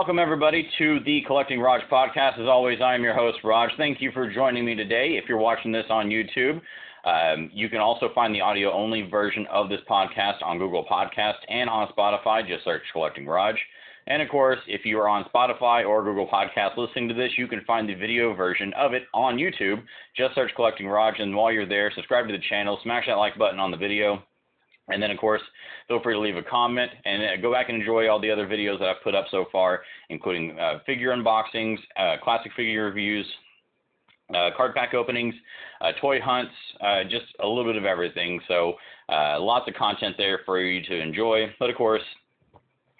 Welcome, everybody, to the Collecting Raj podcast. As always, I am your host, Raj. Thank you for joining me today. If you're watching this on YouTube, um, you can also find the audio only version of this podcast on Google Podcast and on Spotify. Just search Collecting Raj. And of course, if you are on Spotify or Google Podcast listening to this, you can find the video version of it on YouTube. Just search Collecting Raj, and while you're there, subscribe to the channel, smash that like button on the video, and then, of course, feel free to leave a comment and uh, go back and enjoy all the other videos that I've put up so far, including uh, figure unboxings, uh, classic figure reviews, uh, card pack openings, uh, toy hunts, uh, just a little bit of everything. So lots of content there for you to enjoy. But of course,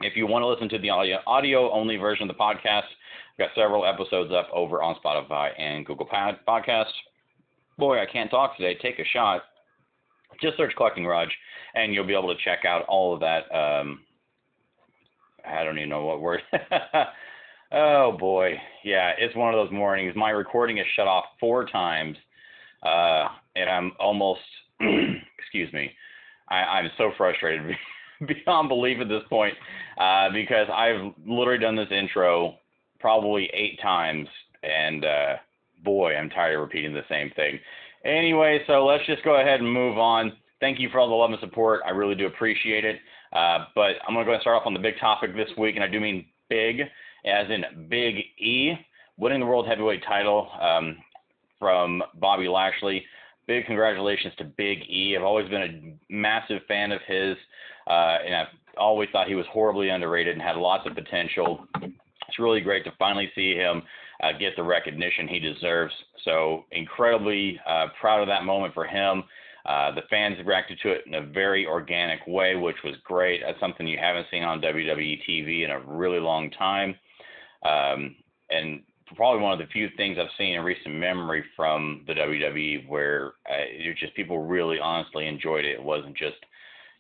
if you want to listen to the audio, audio only version of the podcast, I've got several episodes up over on Spotify and Google Podcasts. Boy, I can't talk today. Take a shot just search Collecting Raj, and you'll be able to check out all of that. Um, I don't even know what word. oh boy, yeah, it's one of those mornings. My recording is shut off four times, uh, and I'm almost, excuse me, I, am so frustrated beyond belief at this point uh, because I've literally done this intro probably eight times, and uh, boy, I'm tired of repeating the same thing. Anyway, so let's just go ahead and move on. Thank you for all the love and support. I really do appreciate it. Uh, but I'm going to go and start off on the big topic this week, and I do mean big, as in Big E, winning the World Heavyweight title um, from Bobby Lashley. Big congratulations to Big E. I've always been a massive fan of his, uh, and I've always thought he was horribly underrated and had lots of potential. It's really great to finally see him uh, get the recognition he deserves. So incredibly uh, proud of that moment for him. Uh, the fans reacted to it in a very organic way, which was great. That's something you haven't seen on WWE TV in a really long time. Um, and probably one of the few things I've seen in recent memory from the WWE where uh, it just people really honestly enjoyed it. It wasn't just,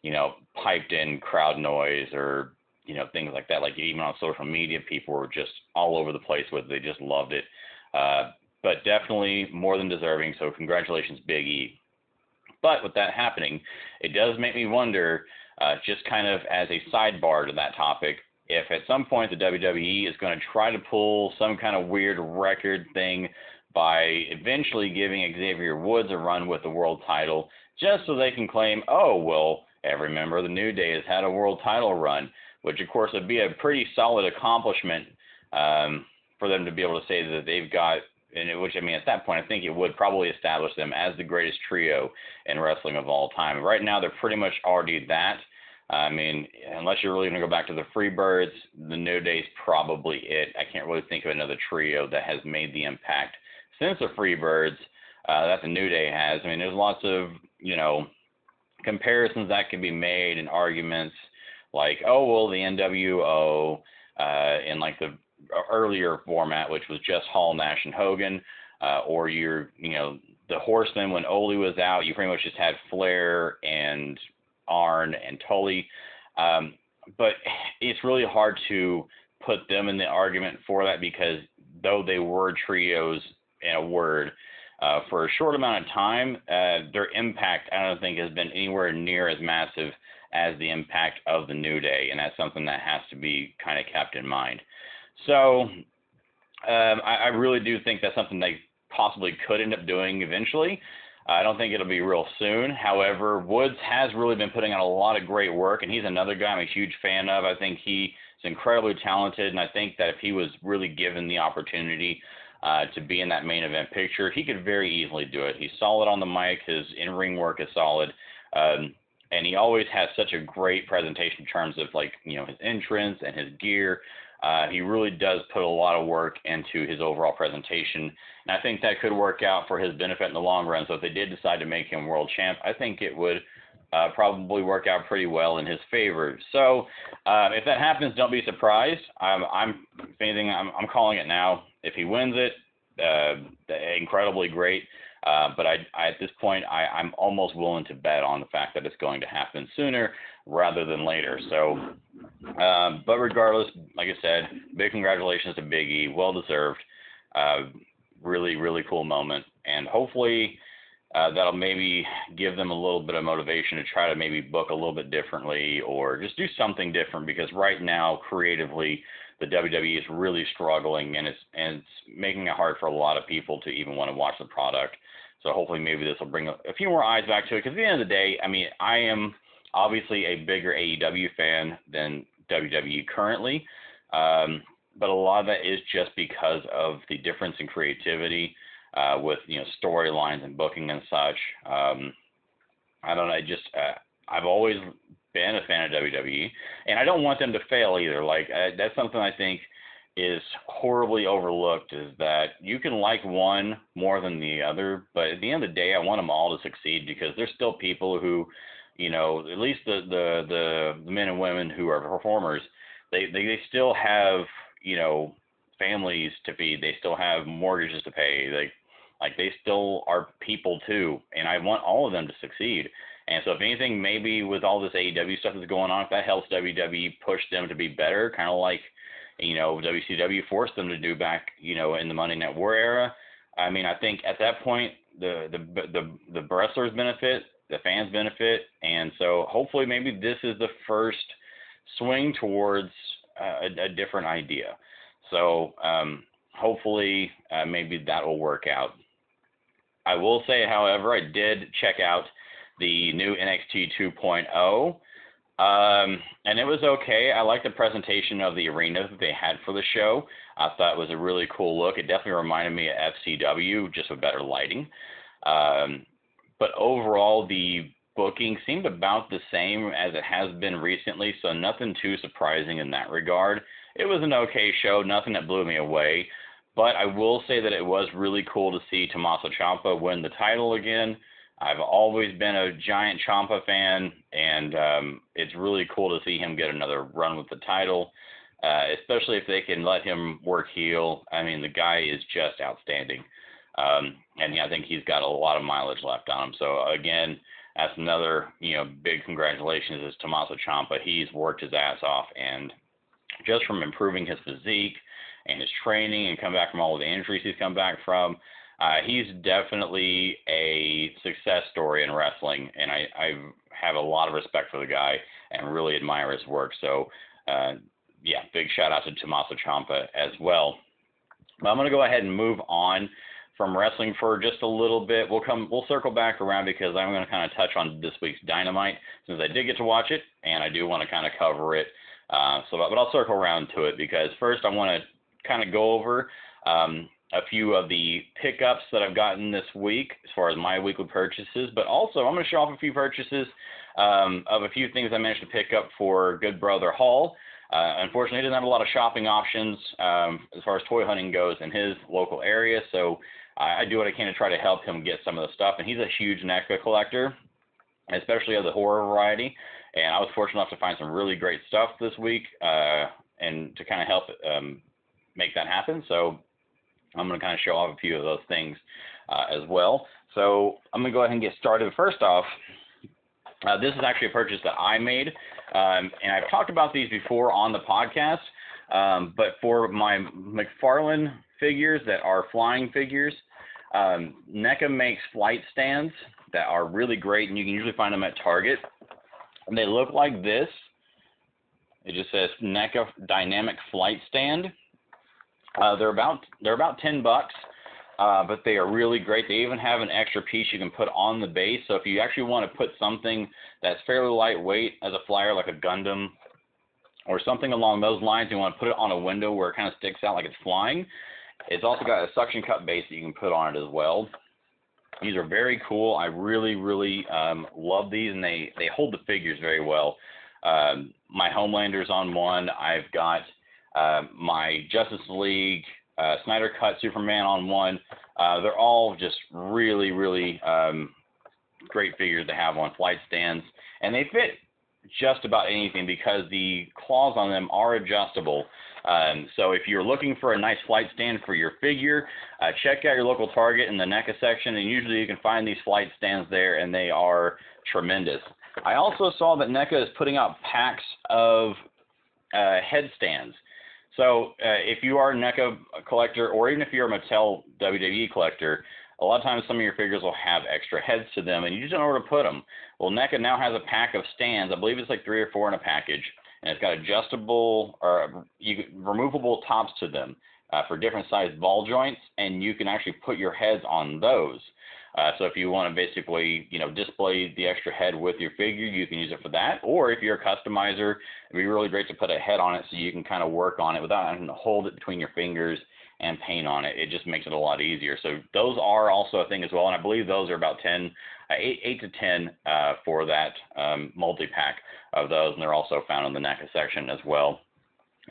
you know, piped in crowd noise or you know things like that. Like even on social media, people were just all over the place with it. They just loved it. Uh, but definitely more than deserving. So congratulations, Big E. But with that happening, it does make me wonder, uh, just kind of as a sidebar to that topic, if at some point the WWE is going to try to pull some kind of weird record thing by eventually giving Xavier Woods a run with the world title, just so they can claim, oh, well, every member of the New Day has had a world title run which of course would be a pretty solid accomplishment um, for them to be able to say that they've got, and which I mean at that point I think it would probably establish them as the greatest trio in wrestling of all time. Right now they're pretty much already that. I mean, unless you're really going to go back to the Freebirds, the New Day's probably it. I can't really think of another trio that has made the impact since the Freebirds uh, that the New Day has. I mean, there's lots of you know comparisons that can be made and arguments like, oh well, the NWO uh, in like the earlier format, which was just Hall, Nash, and Hogan, uh, or you're, you know, the Horsemen when Ole was out, you pretty much just had Flair and Arn and Tully. Um, but it's really hard to put them in the argument for that because though they were trios in a word, uh, for a short amount of time, uh, their impact I don't think has been anywhere near as massive as the impact of the New Day, and that's something that has to be kind of kept in mind. So um, I, I, really do think that's something they possibly could end up doing eventually. I don't think it'll be real soon. However, Woods has really been putting out a lot of great work, and he's another guy I'm a huge fan of. I think he is incredibly talented, and I think that if he was really given the opportunity uh, to be in that main event picture, he could very easily do it. He's solid on the mic. His in-ring work is solid. Um, and he always has such a great presentation in terms of like you know his entrance and his gear. Uh, he really does put a lot of work into his overall presentation, and I think that could work out for his benefit in the long run. So if they did decide to make him world champ, I think it would uh, probably work out pretty well in his favor. So uh, if that happens, don't be surprised. I'm, I'm if anything, I'm, I'm calling it now. If he wins it, uh, incredibly great. Uh, but I, I, at this point, I, I'm almost willing to bet on the fact that it's going to happen sooner rather than later. So, um, but regardless, like I said, big congratulations to Big E, well deserved. Uh, really, really cool moment, and hopefully. Uh, that'll maybe give them a little bit of motivation to try to maybe book a little bit differently or just do something different because right now creatively the WWE is really struggling, and it's and it's making it hard for a lot of people to even want to watch the product. So hopefully, maybe this will bring a, few more eyes back to it. Because at the end of the day, I mean, I am obviously a bigger AEW fan than WWE currently, um, but a lot of that is just because of the difference in creativity uh, with you know storylines and booking and such. Um, I don't know. I just uh, I've always been a fan of WWE, and I don't want them to fail either. Like that's something I think is horribly overlooked is that you can like one more than the other, but at the end of the day, I want them all to succeed because there's still people who, you know, at least the the the men and women who are performers, they they, they still have you know families to feed, they still have mortgages to pay, like like they still are people too, and I want all of them to succeed. And so, if anything, maybe with all this AEW stuff that's going on, if that helps WWE push them to be better, kind of like, you know, WCW forced them to do back, you know, in the Monday Night War era. I mean, I think at that point, the the the the wrestlers benefit, the fans benefit, and so hopefully, maybe this is the first swing towards uh, a, a different idea. So um, hopefully, uh, maybe that will work out. I will say, however, I did check out the new NXT 2.0. Um, and it was okay. I liked the presentation of the arena that they had for the show. I thought it was a really cool look. It definitely reminded me of FCW, just with better lighting. Um, but overall, the booking seemed about the same as it has been recently, so nothing too surprising in that regard. It was an okay show, nothing that blew me away. But I will say that it was really cool to see Tommaso Ciampa win the title again. I've always been a giant Ciampa fan, and um, it's really cool to see him get another run with the title, uh, especially if they can let him work heel. I mean, the guy is just outstanding, um, and yeah, I think he's got a lot of mileage left on him. So again, that's another you know big congratulations is Tommaso Ciampa. He's worked his ass off, and just from improving his physique and his training and come back from all of the injuries he's come back from uh, he's definitely a success story in wrestling, and I, I have a lot of respect for the guy and really admire his work. So, uh, yeah, big shout out to Tommaso Ciampa as well. But I'm going to go ahead and move on from wrestling for just a little bit. We'll come, we'll circle back around because I'm going to kind of touch on this week's Dynamite since I did get to watch it, and I do want to kind of cover it. Uh, so, but I'll circle around to it because first I want to kind of go over um, a few of the pickups that I've gotten this week as far as my weekly purchases, but also I'm going to show off a few purchases um, of a few things I managed to pick up for Good Brother Hall. Uh, unfortunately, he doesn't have a lot of shopping options um, as far as toy hunting goes in his local area, so I, I do what I can to try to help him get some of the stuff. And he's a huge NECA collector, especially of the horror variety. And I was fortunate enough to find some really great stuff this week uh, and to kind of help um, make that happen. So I'm going to kind of show off a few of those things uh, as well. So I'm going to go ahead and get started. First off, uh, this is actually a purchase that I made, um, and I've talked about these before on the podcast. Um, but for my McFarlane figures that are flying figures, um, NECA makes flight stands that are really great, and you can usually find them at Target. And they look like this. It just says NECA Dynamic Flight Stand. Uh, they're about they're about ten bucks, uh, but they are really great. They even have an extra piece you can put on the base. So if you actually want to put something that's fairly lightweight as a flyer, like a Gundam or something along those lines, you want to put it on a window where it kind of sticks out like it's flying. It's also got a suction cup base that you can put on it as well. These are very cool. I really, really um, love these, and they they hold the figures very well. Um, my Homelander's on one. I've got uh, my Justice League, uh, Snyder Cut Superman on one. Uh, they're all just really, really um, great figures to have on flight stands, and they fit just about anything because the claws on them are adjustable. Um, so if you're looking for a nice flight stand for your figure, uh, check out your local Target in the NECA section, and usually you can find these flight stands there, and they are tremendous. I also saw that NECA is putting out packs of uh, headstands. So uh, if you are a NECA collector, or even if you're a Mattel WWE collector, a lot of times some of your figures will have extra heads to them, and you just don't know where to put them. Well, NECA now has a pack of stands. I believe it's like three or four in a package, and it's got adjustable or you, removable tops to them uh, for different sized ball joints, and you can actually put your heads on those. Uh, so if you want to basically, you know, display the extra head with your figure, you can use it for that. Or if you're a customizer, it'd be really great to put a head on it so you can kind of work on it without having to hold it between your fingers and paint on it. It just makes it a lot easier. So those are also a thing as well, and I believe those are about 10, uh, 8, 8 to 10 uh, for that um, multi-pack of those, and they're also found in the NECA section as well.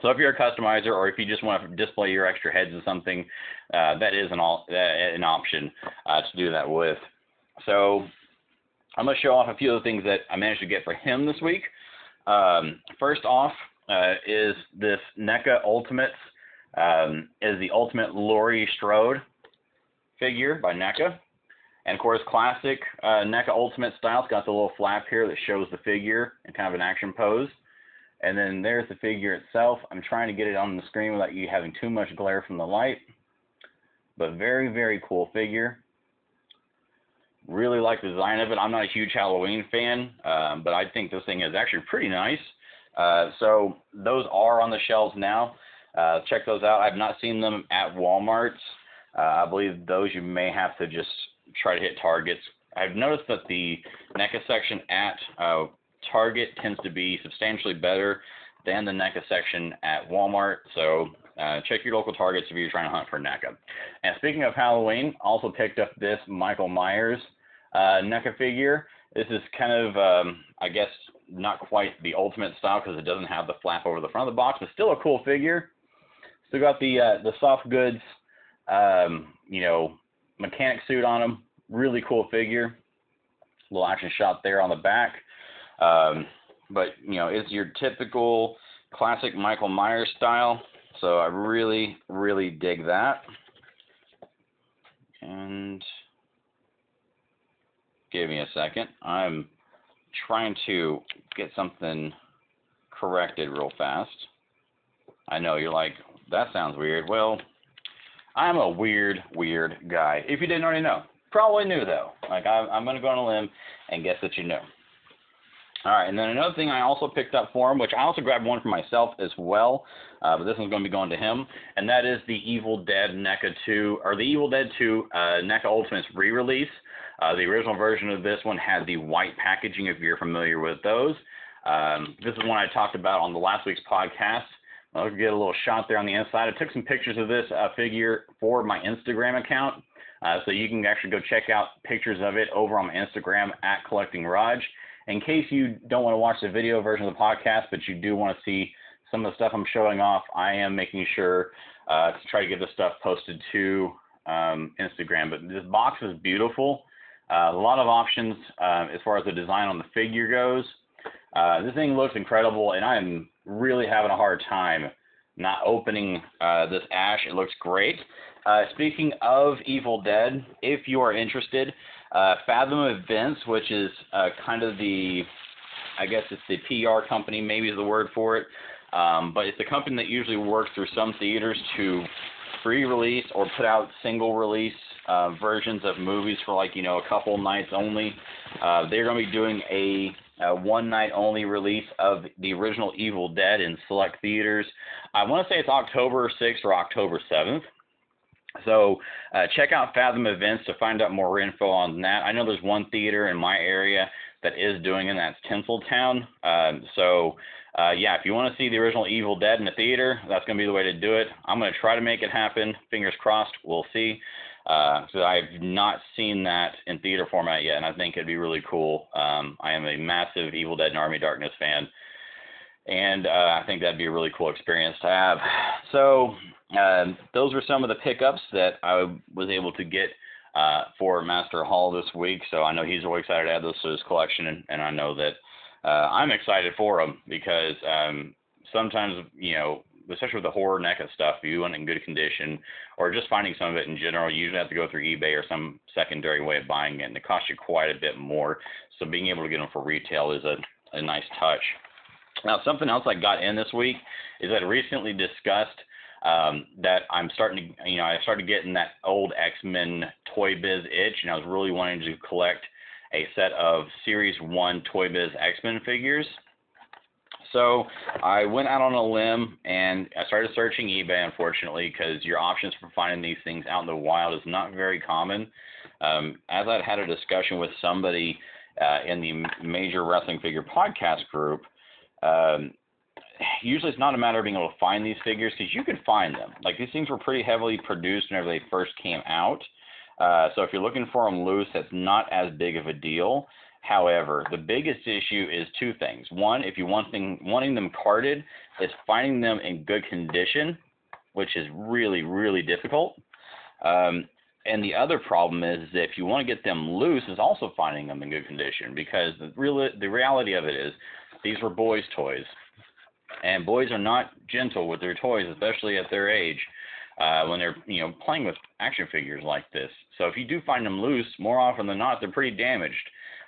So if you're a customizer or if you just want to display your extra heads or something, uh, that is an, all, uh, an option uh, to do that with. So I'm going to show off a few of the things that I managed to get for him this week. Um, first off uh, is this NECA Ultimates, um, is the Ultimate Laurie Strode figure by NECA. And of course, classic uh, NECA Ultimate style. It's got the little flap here that shows the figure in kind of an action pose. And then there's the figure itself. I'm trying to get it on the screen without you having too much glare from the light. But very, very cool figure. Really like the design of it. I'm not a huge Halloween fan, um, but I think this thing is actually pretty nice. Uh, so those are on the shelves now. Uh, check those out. I've not seen them at Walmart. Uh, I believe those you may have to just try to hit targets. I've noticed that the NECA section at uh, Target tends to be substantially better than the NECA section at Walmart. So uh, check your local Targets if you're trying to hunt for NECA. And speaking of Halloween, also picked up this Michael Myers uh, NECA figure. This is kind of, um, I guess, not quite the ultimate style because it doesn't have the flap over the front of the box, but still a cool figure. Still got the uh, the soft goods, um, you know, mechanic suit on him. Really cool figure. Little action shot there on the back. Um, but you know, it's your typical classic Michael Myers style. So I really, really dig that. And give me a second. I'm trying to get something corrected real fast. I know you're like, that sounds weird. Well, I'm a weird, weird guy. If you didn't already know. Probably knew though. Like I'm, I'm going to go on a limb and guess that you know. All right, and then another thing I also picked up for him, which I also grabbed one for myself as well, uh, but this one's going to be going to him, and that is the Evil Dead NECA 2, or the Evil Dead 2 uh, NECA Ultimates re-release. Uh, the original version of this one had the white packaging, if you're familiar with those. Um, this is one I talked about on the last week's podcast. I'll get a little shot there on the inside. I took some pictures of this uh, figure for my Instagram account, uh, so you can actually go check out pictures of it over on my Instagram at Collecting Raj in case you don't want to watch the video version of the podcast, but you do want to see some of the stuff I'm showing off, I am making sure uh, to try to get this stuff posted to um, Instagram. But this box is beautiful. Uh, a lot of options uh, as far as the design on the figure goes. Uh, this thing looks incredible, and I'm really having a hard time not opening uh, this ash. It looks great. Uh, speaking of Evil Dead, if you are interested, uh, Fathom Events, which is uh, kind of the, I guess it's the PR company, maybe is the word for it, um, but it's a company that usually works through some theaters to pre-release or put out single release uh, versions of movies for like you know a couple nights only. Uh, they're going to be doing a, a, one night only release of the original Evil Dead in select theaters. I want to say it's October 6th or October 7th. So uh, check out Fathom Events to find out more info on that. I know there's one theater in my area that is doing it, and that's Tinseltown. Um, so uh, yeah, if you want to see the original Evil Dead in the theater, that's going to be the way to do it. I'm going to try to make it happen. Fingers crossed. We'll see. Uh, so I've not seen that in theater format yet, and I think it'd be really cool. Um, I am a massive Evil Dead and Army Darkness fan, and uh, I think that'd be a really cool experience to have. So um, those were some of the pickups that I was able to get uh, for Master Hall this week. So I know he's really excited to add those to his collection, and, and I know that uh, I'm excited for him because um, sometimes, you know, especially with the horror NECA stuff, you want it in good condition, or just finding some of it in general, you usually have to go through eBay or some secondary way of buying it, and it costs you quite a bit more. So being able to get them for retail is a, a nice touch. Now, something else I got in this week is that I recently discussed um, that I'm starting to, you know, I started getting that old X-Men Toy Biz itch, and I was really wanting to collect a set of Series 1 Toy Biz X-Men figures. So I went out on a limb and I started searching eBay, unfortunately, because your options for finding these things out in the wild is not very common. Um, as I'd had a discussion with somebody uh, in the Major Wrestling Figure podcast group, um, usually it's not a matter of being able to find these figures because you can find them. Like these things were pretty heavily produced whenever they first came out. Uh, so if you're looking for them loose, that's not as big of a deal. However, the biggest issue is two things. One, if you want thing, wanting them carded, is finding them in good condition, which is really, really difficult. Um, and the other problem is that if you want to get them loose, is also finding them in good condition because the real the reality of it is these were boys' toys, and boys are not gentle with their toys, especially at their age uh, when they're you know playing with action figures like this. So if you do find them loose, more often than not, they're pretty damaged.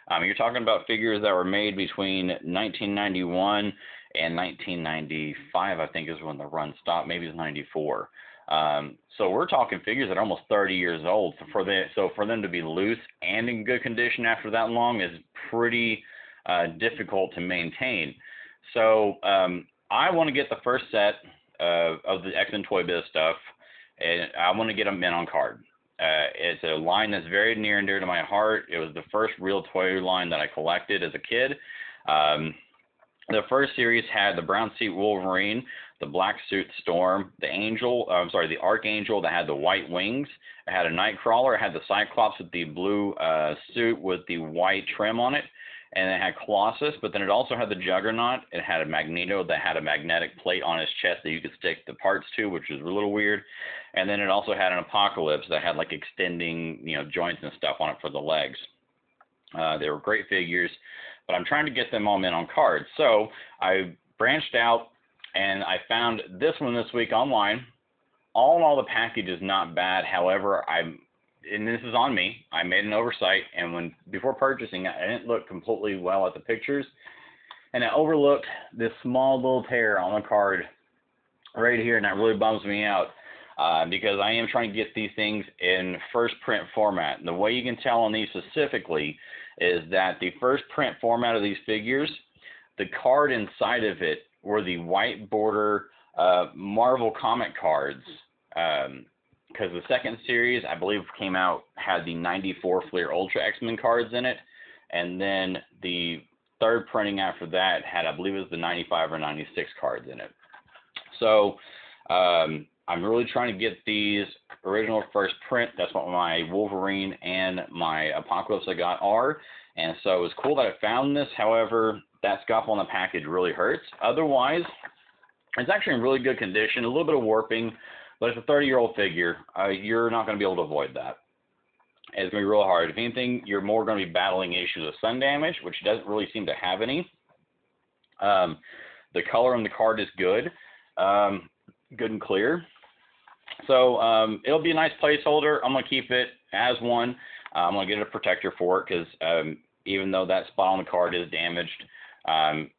Um, you're talking about figures that were made between 1991 and 1995, I think is when the run stopped. Maybe it's 94. Um, so we're talking figures that are almost 30 years old. For the so for them to be loose and in good condition after that long is pretty uh, difficult to maintain. So um, I want to get the first set uh, of the X Men Toy Biz stuff and I want to get them in on card. Uh, it's a line that's very near and dear to my heart. It was the first real toy line that I collected as a kid. Um, the first series had the brown suit Wolverine, the black suit Storm, the Angel, uh, I'm sorry, the Archangel that had the white wings. It had a Nightcrawler. It had the Cyclops with the blue uh, suit with the white trim on it and it had Colossus, but then it also had the Juggernaut. It had a Magneto that had a magnetic plate on his chest that you could stick the parts to, which was a little weird. And then it also had an Apocalypse that had like extending, you know, joints and stuff on it for the legs. Uh, they were great figures, but I'm trying to get them all in on cards. So I branched out and I found this one this week online. All in all, the package is not bad. However, I'm and this is on me. I made an oversight, and when before purchasing, I didn't look completely well at the pictures, and I overlooked this small little tear on the card right here, and that really bums me out uh, because I am trying to get these things in first print format. And the way you can tell on these specifically is that the first print format of these figures, the card inside of it were the white border uh, Marvel comic cards. Um, because the second series, I believe, came out had the 94 Fleer Ultra X Men cards in it, and then the third printing after that had, I believe, it was the 95 or 96 cards in it. So um, I'm really trying to get these original first print. That's what my Wolverine and my Apocalypse I got are. And so it was cool that I found this. However, that scuff on the package really hurts. Otherwise, it's actually in really good condition. A little bit of warping, but it's a 30 year old figure. Uh, you're not going to be able to avoid that. It's going to be real hard. If anything, you're more going to be battling issues of sun damage, which doesn't really seem to have any. Um, the color on the card is good, um, good and clear. So um, it'll be a nice placeholder. I'm going to keep it as one. Uh, I'm going to get a protector for it because um, even though that spot on the card is damaged, um,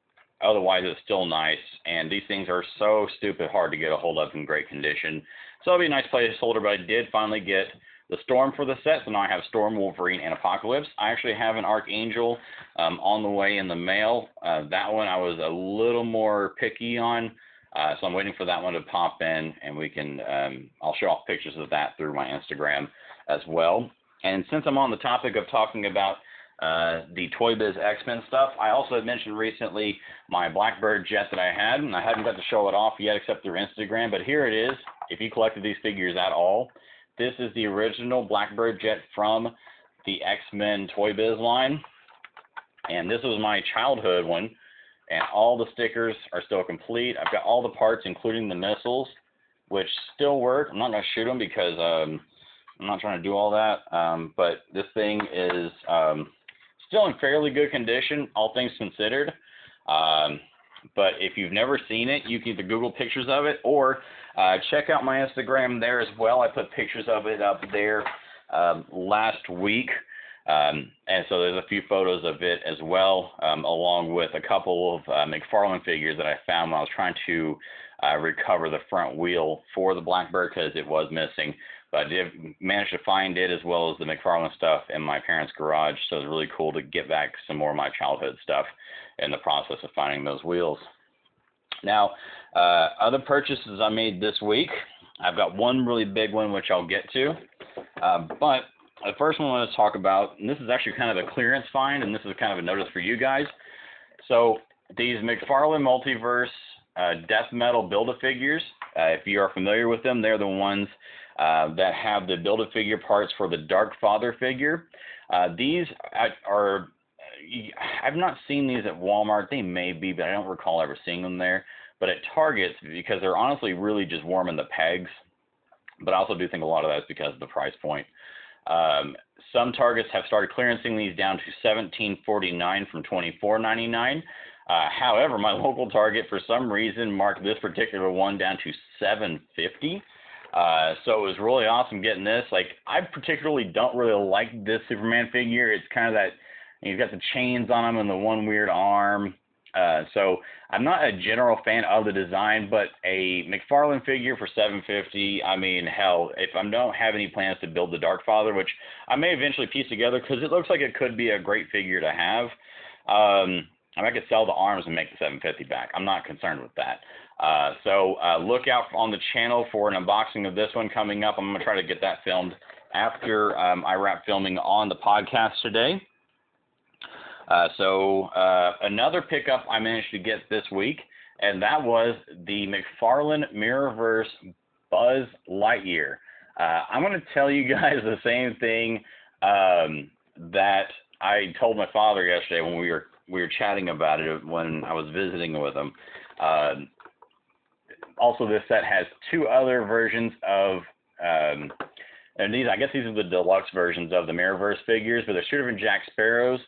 Otherwise, it's still nice. And these things are so stupid hard to get a hold of in great condition. So it'll be a nice placeholder, but I did finally get the Storm for the set. So now I have Storm, Wolverine, and Apocalypse. I actually have an Archangel um, on the way in the mail. Uh, that one I was a little more picky on. Uh, so I'm waiting for that one to pop in, and we can. Um, I'll show off pictures of that through my Instagram as well. And since I'm on the topic of talking about uh, the Toy Biz X-Men stuff. I also had mentioned recently my Blackbird jet that I had, and I haven't got to show it off yet except through Instagram, but here it is. If you collected these figures at all, this is the original Blackbird jet from the X-Men Toy Biz line, and this was my childhood one, and all the stickers are still complete. I've got all the parts, including the missiles, which still work. I'm not going to shoot them because um, I'm not trying to do all that, um, but this thing is um, still in fairly good condition, all things considered. Um, but if you've never seen it, you can either Google pictures of it or uh, check out my Instagram there as well. I put pictures of it up there um, last week. Um, and so there's a few photos of it as well, um, along with a couple of uh, McFarlane figures that I found when I was trying to uh, recover the front wheel for the Blackbird because it was missing. But I did manage to find it as well as the McFarlane stuff in my parents' garage. So it was really cool to get back some more of my childhood stuff in the process of finding those wheels. Now, uh, other purchases I made this week, I've got one really big one which I'll get to, uh, but the first one I want to talk about, and this is actually kind of a clearance find, and this is kind of a notice for you guys. So these McFarlane Multiverse uh, death metal Build-A-Figures, uh, if you are familiar with them, they're the ones uh, that have the Build-A-Figure parts for the Dark Father figure. Uh, these are, I've not seen these at Walmart. They may be, but I don't recall ever seeing them there. But at Targets, because they're honestly really just warming the pegs, but I also do think a lot of that is because of the price point. Um, some targets have started clearancing these down to 17.49 from 24.99. Uh, however, my local Target for some reason marked this particular one down to 7.50. Uh, so it was really awesome getting this. Like I particularly don't really like this Superman figure. It's kind of that he's got the chains on him and the one weird arm. Uh, so I'm not a general fan of the design, but a McFarlane figure for 750. I mean, hell, if I don't have any plans to build the Dark Father, which I may eventually piece together because it looks like it could be a great figure to have. Um, I could sell the arms and make the 750 back. I'm not concerned with that. Uh, so uh, look out on the channel for an unboxing of this one coming up. I'm going to try to get that filmed after um, I wrap filming on the podcast today. Uh, so uh, another pickup I managed to get this week, and that was the McFarlane Mirrorverse Buzz Lightyear. Uh, I'm going to tell you guys the same thing um, that I told my father yesterday when we were we were chatting about it when I was visiting with him. Uh, also, this set has two other versions of, um, and these I guess these are the deluxe versions of the Mirrorverse figures, but they're two different Jack Sparrows.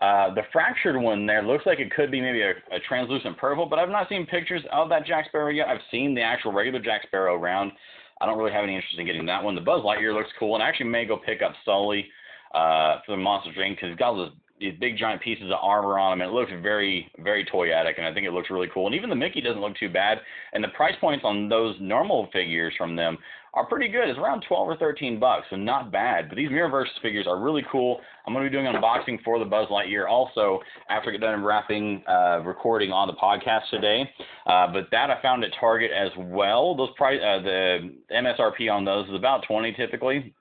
Uh, the fractured one there looks like it could be maybe a, a, translucent purple, but I've not seen pictures of that Jack Sparrow yet. I've seen the actual regular Jack Sparrow around. I don't really have any interest in getting that one. The Buzz Lightyear looks cool, and I actually may go pick up Sully uh, for the Monsters Inc because he's got those these big giant pieces of armor on him, and it looks very, very toyetic, and I think it looks really cool. And even the Mickey doesn't look too bad, and the price points on those normal figures from them are pretty good. It's around 12 or 13 bucks, so not bad. But these Mirrorverse figures are really cool. I'm going to be doing unboxing for the Buzz Lightyear also after I get done wrapping uh, recording on the podcast today. Uh, but that I found at Target as well. Those price, uh, the MSRP on those is about 20 typically.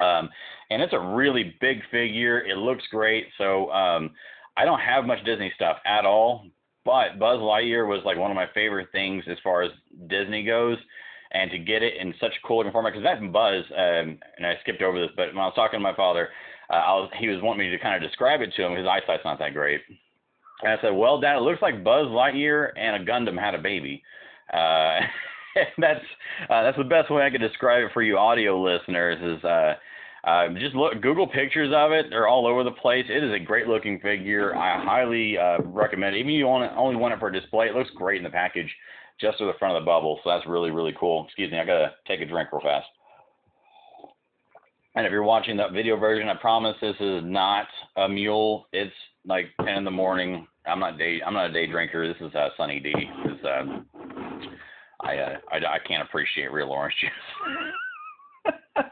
Um, and it's a really big figure. It looks great. So um, I don't have much Disney stuff at all, but Buzz Lightyear was like one of my favorite things as far as Disney goes. And to get it in such a cool looking format, because that Buzz, um, and I skipped over this, but when I was talking to my father, uh, I was, he was wanting me to kind of describe it to him. His eyesight's not that great. And I said, "Well, Dad, it looks like Buzz Lightyear and a Gundam had a baby." Uh, that's uh, that's the best way I could describe it for you audio listeners. Is uh, uh, just look Google pictures of it. They're all over the place. It is a great looking figure. I highly uh, recommend it. Even if you want it, only want it for display, it looks great in the package, just to the front of the bubble. So that's really really cool. Excuse me, I gotta take a drink real fast. And if you're watching that video version, I promise this is not a mule. It's like 10 in the morning. I'm not day. I'm not a day drinker. This is uh, Sunny D. This, uh, I, uh, I, I can't appreciate real orange juice.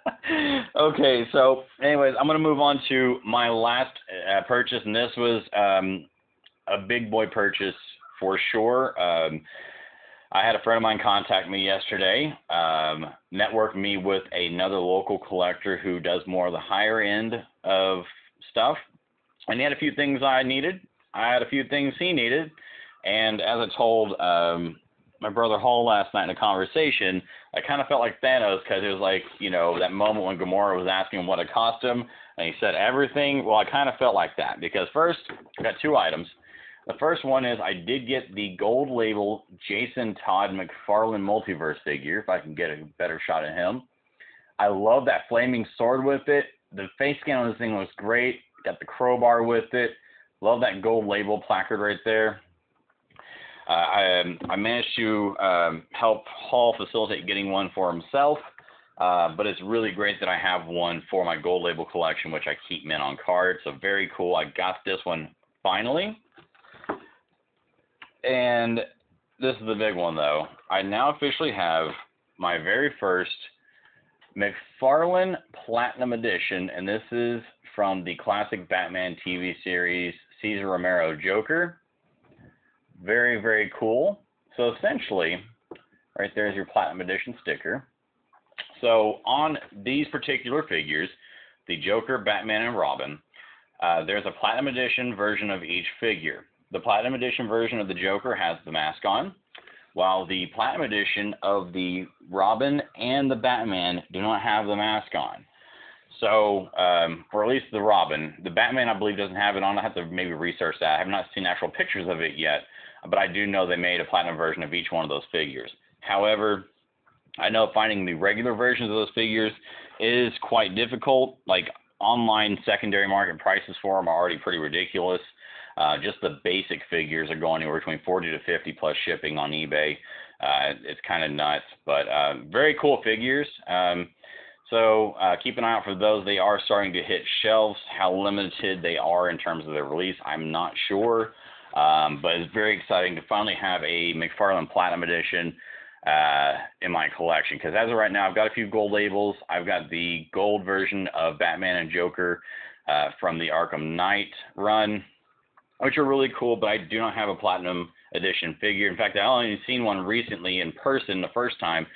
okay, so anyways, I'm gonna move on to my last uh, purchase, and this was um, a big boy purchase for sure. Um, I had a friend of mine contact me yesterday, um, network me with another local collector who does more of the higher end of stuff, and he had a few things I needed. I had a few things he needed, and as I told um, my brother Hall last night in a conversation, I kind of felt like Thanos because it was like, you know, that moment when Gamora was asking him what it cost him, and he said everything. Well, I kind of felt like that because first, I got two items. The first one is I did get the gold label Jason Todd McFarlane multiverse figure, if I can get a better shot at him. I love that flaming sword with it. The face scan on this thing looks great. Got the crowbar with it. Love that gold label placard right there. Uh, I, um, I, managed to um, help Hall facilitate getting one for himself, uh, but it's really great that I have one for my gold label collection, which I keep mint on card. So very cool. I got this one finally. And this is the big one, though. I now officially have my very first McFarlane Platinum Edition, and this is from the classic Batman TV series Cesar Romero Joker very, very cool. so essentially, right there's your Platinum Edition sticker. So on these particular figures, the Joker, Batman, and Robin, uh, there's a Platinum Edition version of each figure. The Platinum Edition version of the Joker has the mask on, while the Platinum Edition of the Robin and the Batman do not have the mask on. So, um, or at least the Robin. The Batman, I believe, doesn't have it on. I have to maybe research that. I have not seen actual pictures of it yet, but I do know they made a platinum version of each one of those figures. However, I know finding the regular versions of those figures is quite difficult. Like online secondary market prices for them are already pretty ridiculous. Uh, just the basic figures are going anywhere between 40 to 50 plus shipping on eBay. Uh, it's kind of nuts, but uh, very cool figures. Um, so uh, keep an eye out for those. They are starting to hit shelves. How limited they are in terms of their release, I'm not sure. Um, but it's very exciting to finally have a McFarlane Platinum Edition uh, in my collection. Because as of right now, I've got a few gold labels. I've got the gold version of Batman and Joker uh, from the Arkham Knight run, which are really cool. But I do not have a Platinum Edition figure. In fact, I only seen one recently in person the first time.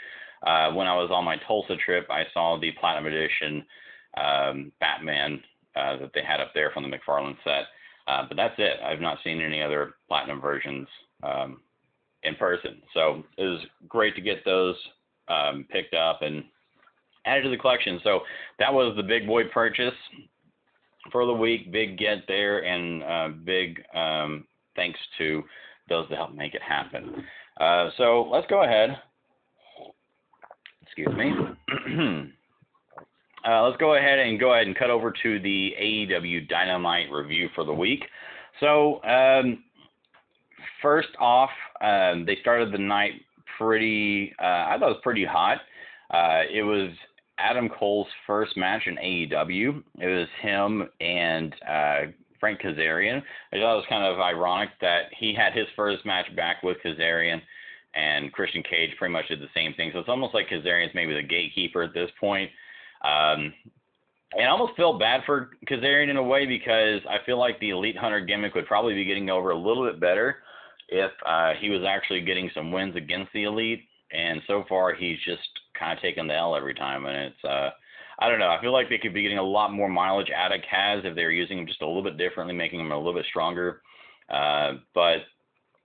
Uh, when I was on my Tulsa trip, I saw the Platinum Edition um, Batman uh, that they had up there from the McFarlane set. Uh, but that's it. I've not seen any other platinum versions um, in person. So it was great to get those um, picked up and added to the collection. So that was the big boy purchase for the week. Big get there, and uh, big um, thanks to those that helped make it happen. Uh, so let's go ahead. Excuse me. Uh, let's go ahead and go ahead and cut over to the AEW Dynamite review for the week. So, um, first off, um, they started the night pretty, uh, I thought it was pretty hot. Uh, it was Adam Cole's first match in AEW. It was him and uh, Frank Kazarian. I thought it was kind of ironic that he had his first match back with Kazarian, and Christian Cage pretty much did the same thing. So it's almost like Kazarian's maybe the gatekeeper at this point. Um, and I almost feel bad for Kazarian in a way because I feel like the Elite Hunter gimmick would probably be getting over a little bit better if uh, he was actually getting some wins against the Elite. And so far, he's just kind of taking the L every time. And it's, uh, I don't know. I feel like they could be getting a lot more mileage out of Kaz if they were using him just a little bit differently, making him a little bit stronger. Uh, but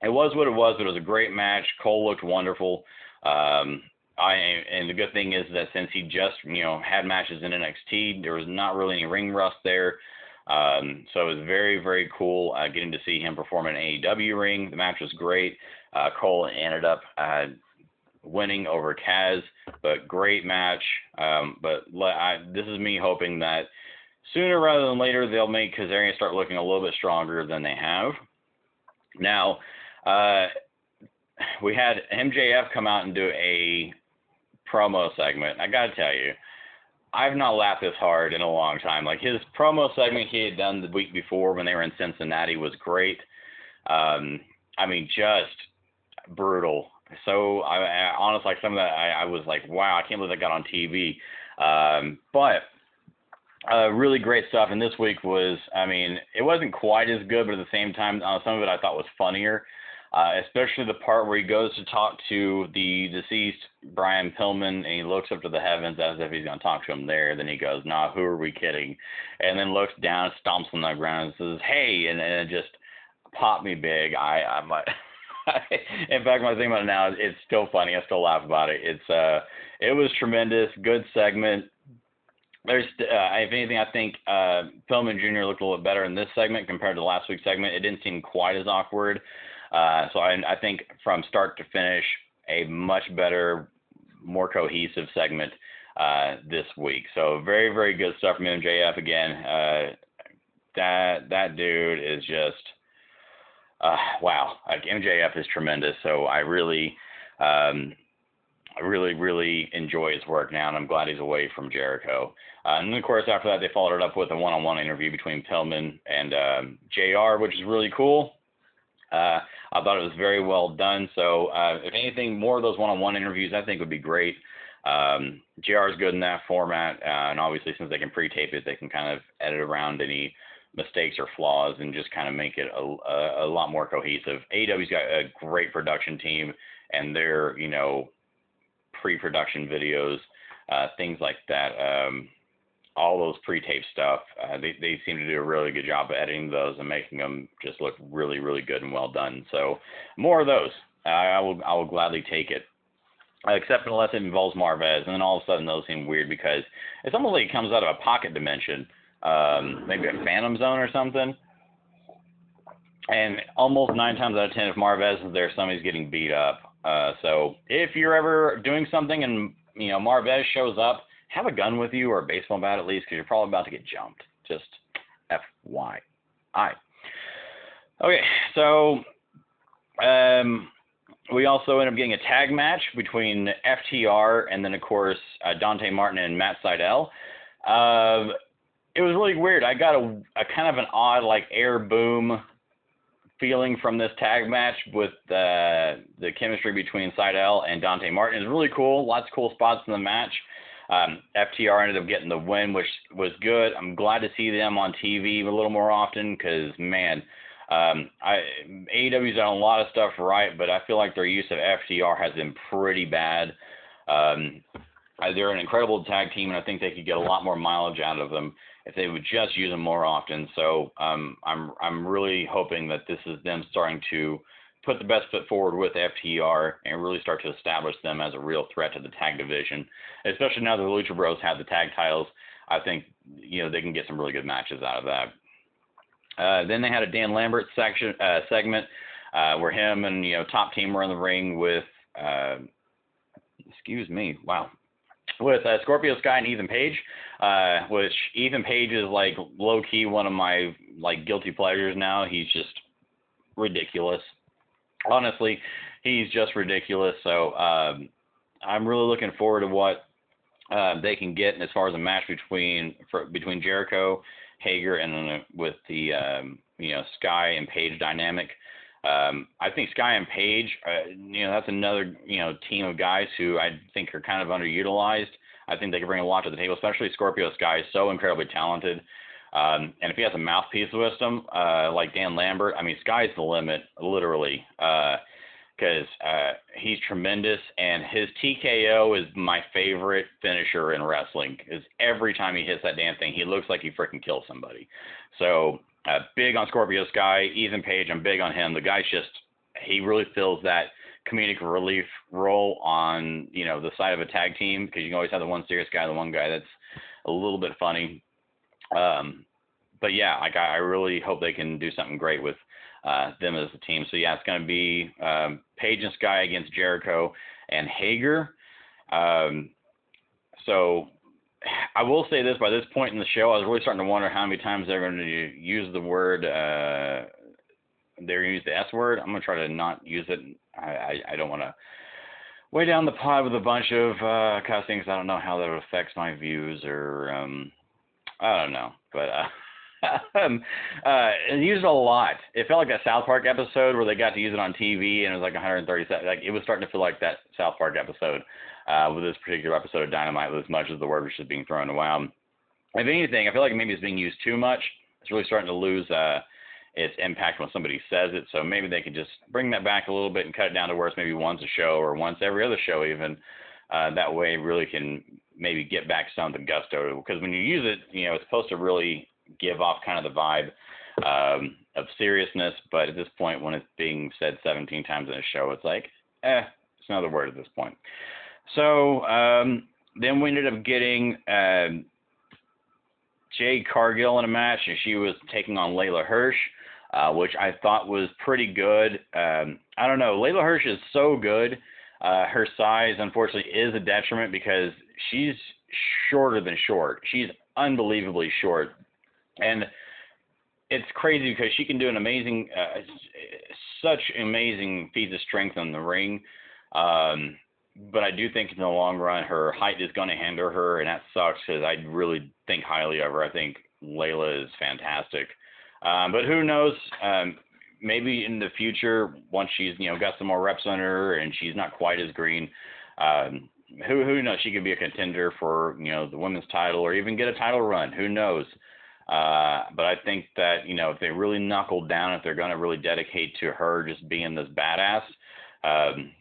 it was what it was. But it was a great match. Cole looked wonderful. Um, I and the good thing is that since he just you know had matches in NXT, there was not really any ring rust there. Um, so it was very very cool uh, getting to see him perform in an AEW ring. The match was great. Uh, Cole ended up uh, winning over Kaz, but great match. Um, but I, this is me hoping that sooner rather than later they'll make Kazarian start looking a little bit stronger than they have. Now, uh, we had MJF come out and do a promo segment. I got to tell you, I've not laughed this hard in a long time. Like his promo segment he had done the week before when they were in Cincinnati was great. Um, I mean, just brutal. So I, I honestly, like some of that, I, I was like, wow, I can't believe that got on TV. Um, but uh, really great stuff. And this week was, I mean, it wasn't quite as good, but at the same time, uh, some of it I thought was funnier uh, especially the part where he goes to talk to the deceased Brian Pillman and he looks up to the heavens as if he's going to talk to him there. Then he goes, "Nah, who are we kidding?" And then looks down, stomps on the ground, and says, "Hey!" And, and it just popped me big. I I'm like. in fact, when I think about it now, it's still funny. I still laugh about it. It's uh, it was tremendous. Good segment. There's, uh, if anything, I think uh, Pillman Jr. looked a little better in this segment compared to last week's segment. It didn't seem quite as awkward. Uh, so I, I think from start to finish, a much better, more cohesive segment uh, this week. So very, very good stuff from MJF again. Uh, that that dude is just uh, wow. Like MJF is tremendous. So I really, um, I really, really enjoy his work now, and I'm glad he's away from Jericho. Uh, and then, of course, after that, they followed it up with a one-on-one interview between Pillman and um, JR, which is really cool. Uh, I thought it was very well done. So uh, if anything, more of those one-on-one interviews I think would be great. Um, JR is good in that format, uh, and obviously since they can pre-tape it, they can kind of edit around any mistakes or flaws and just kind of make it a, a, a lot more cohesive. AEW's got a great production team, and their you know pre-production videos, uh, things like that. Um, all those pre-tape stuff, uh, they they seem to do a really good job of editing those and making them just look really really good and well done. So more of those. I will I will gladly take it. Except unless it involves Marvez, and then all of a sudden those seem weird because it's almost like it comes out of a pocket dimension, um, maybe a phantom zone or something. And almost nine times out of ten, if Marvez is there, somebody's getting beat up. Uh, so if you're ever doing something and you know Marvez shows up, have a gun with you or a baseball bat at least, because you're probably about to get jumped. Just FYI. Okay, so um, we also end up getting a tag match between FTR and then of course uh, Dante Martin and Matt Sydal. Uh, it was really weird. I got a, a kind of an odd like air boom feeling from this tag match with uh, the chemistry between Sydal and Dante Martin. Was really cool. Lots of cool spots in the match. Um, FTR ended up getting the win, which was good. I'm glad to see them on TV a little more often because, man, um, I, AEW's done a lot of stuff right, but I feel like their use of FTR has been pretty bad. Um, they're an incredible tag team, and I think they could get a lot more mileage out of them if they would just use them more often. So um, I'm I'm really hoping that this is them starting to put the best foot forward with FTR and really start to establish them as a real threat to the tag division, especially now that the Lucha Bros have the tag titles. I think you know they can get some really good matches out of that. Uh, then they had a Dan Lambert section uh, segment uh, where him and you know top team were in the ring with uh, excuse me, wow, with uh, Scorpio Sky and Ethan Page, uh, which Ethan Page is like low key one of my like guilty pleasures now. He's just ridiculous. Honestly, he's just ridiculous. So um, I'm really looking forward to what uh, they can get as far as a match between for, between Jericho Hager and then with the um, you know Sky and Page dynamic. Um, I think Sky and Page, uh, you know, that's another you know team of guys who I think are kind of underutilized. I think they can bring a lot to the table, especially Scorpio Sky is so incredibly talented. Um, and if he has a mouthpiece with him, uh, like Dan Lambert, I mean, sky's the limit, literally. Uh, because uh, he's tremendous, and his TKO is my favorite finisher in wrestling. Is every time he hits that damn thing, he looks like he freaking kills somebody. So uh, big on Scorpio Sky, Ethan Page. I'm big on him. The guy's just he really fills that comedic relief role on you know the side of a tag team because you can always have the one serious guy, the one guy that's a little bit funny. Um, but yeah, like I, really hope they can do something great with uh, them as a team. So yeah, it's going to be um, Page and Sky against Jericho and Hager. Um, so I will say this: by this point in the show, I was really starting to wonder how many times they're going to use the word. Uh, they're going to use the S word. I'm going to try to not use it. I, I, I don't want to weigh down the pod with a bunch of uh, cussings. I don't know how that affects my views, or um, I don't know, but. Uh, um, uh, used a lot. It felt like that South Park episode where they got to use it on TV, and it was like 130 seconds. Like it was starting to feel like that South Park episode uh, with this particular episode of Dynamite, with as much as the word was just being thrown around. If anything, I feel like maybe it's being used too much. It's really starting to lose uh, its impact when somebody says it. So maybe they could just bring that back a little bit and cut it down to where it's maybe once a show or once every other show, even. Uh, that way, really can maybe get back some the gusto. Because when you use it, you know, it's supposed to really give off kind of the vibe um, of seriousness, but at this point, when it's being said 17 times in a show, it's like, eh, it's another word at this point. So um, then we ended up getting uh, Jade Cargill in a match, and she was taking on Leyla Hirsch. Uh, which I thought was pretty good. Um, I don't know. Leyla Hirsch is so good. Uh, her size, unfortunately, is a detriment because she's shorter than short. She's unbelievably short and it's crazy because she can do an amazing, uh, such amazing feats of strength in the ring. Um, but I do think in the long run, her height is going to hinder her, and that sucks because I really think highly of her. I think Leyla is fantastic. Um, but who knows? Um, maybe in the future, once she's you know got some more reps on her and she's not quite as green, um, who who knows? She could be a contender for you know the women's title or even get a title run. Who knows? Uh, but I think that you know if they really knuckle down, if they're going to really dedicate to her just being this badass, um,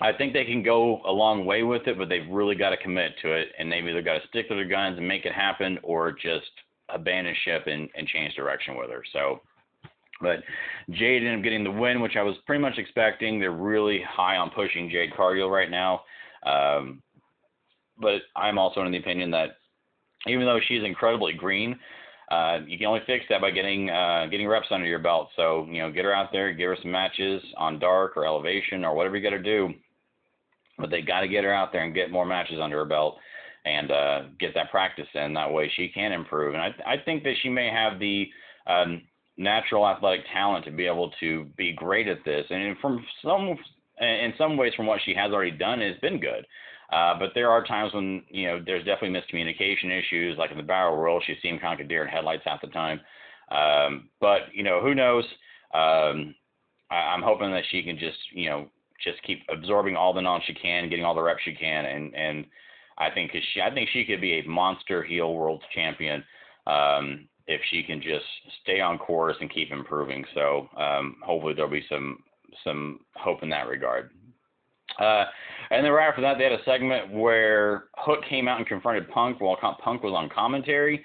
I think they can go a long way with it. But they've really got to commit to it, and they've either got to stick to their guns and make it happen, or just abandon ship and, and change direction with her. So. But Jade ended up getting the win, which I was pretty much expecting. They're really high on pushing Jade Cargill right now. Um, but I'm also in the opinion that even though she's incredibly green, uh, you can only fix that by getting uh, getting reps under your belt. So you know, get her out there, give her some matches on dark or elevation or whatever you got to do. But they got to get her out there and get more matches under her belt and uh, get that practice in. That way, she can improve. And I I think that she may have the um, natural athletic talent to be able to be great at this. And from some in some ways, from what she has already done, it's been good. Uh, but there are times when you know there's definitely miscommunication issues, like in the Battle Royal, she seemed kind of like a deer in headlights half the time. Um, but you know, who knows? Um, I, I'm hoping that she can just you know just keep absorbing all the knowledge she can, getting all the reps she can, and and I think she I think she could be a monster heel world champion um, if she can just stay on course and keep improving. So um, hopefully there'll be some some hope in that regard. Uh, and then right after that, they had a segment where Hook came out and confronted Punk while Punk was on commentary.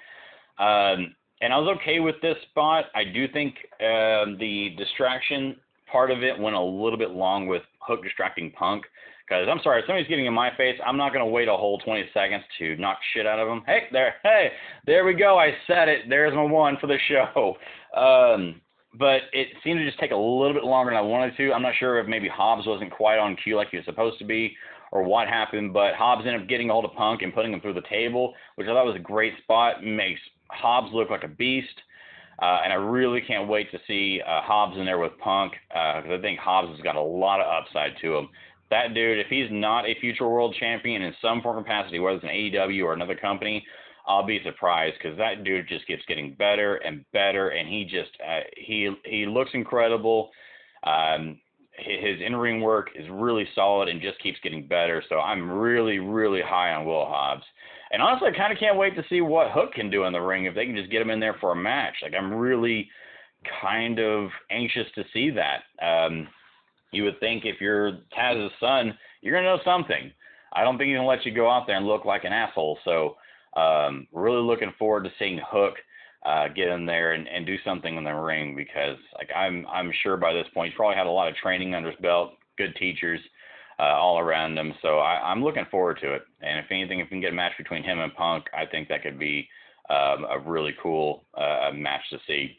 Um, and I was okay with this spot. I do think uh, the distraction part of it went a little bit long with Hook distracting Punk. Because I'm sorry, if somebody's getting in my face, I'm not going to wait a whole 20 seconds to knock shit out of them. Hey, there, hey, there we go. I said it. There's my one for the show. Um, but it seemed to just take a little bit longer than I wanted to. I'm not sure if maybe Hobbs wasn't quite on cue like he was supposed to be or what happened, but Hobbs ended up getting a hold of Punk and putting him through the table, which I thought was a great spot. Makes Hobbs look like a beast. Uh, and I really can't wait to see uh, Hobbs in there with Punk because uh, I think Hobbs has got a lot of upside to him. That dude, if he's not a future world champion in some form or capacity, whether it's an AEW or another company, I'll be surprised because that dude just keeps getting better and better, and he just uh, he he looks incredible. Um, his in-ring work is really solid and just keeps getting better. So I'm really really high on Will Hobbs. And honestly, I kind of can't wait to see what Hook can do in the ring if they can just get him in there for a match. Like I'm really kind of anxious to see that. Um, you would think if you're Taz's son, you're gonna know something. I don't think he's gonna let you go out there and look like an asshole. So um, really looking forward to seeing Hook uh, get in there and, and do something in the ring because like I'm I'm sure by this point he's probably had a lot of training under his belt, good teachers uh, all around him. So I, I'm looking forward to it. And if anything, if we can get a match between him and Punk, I think that could be um, a really cool uh, match to see.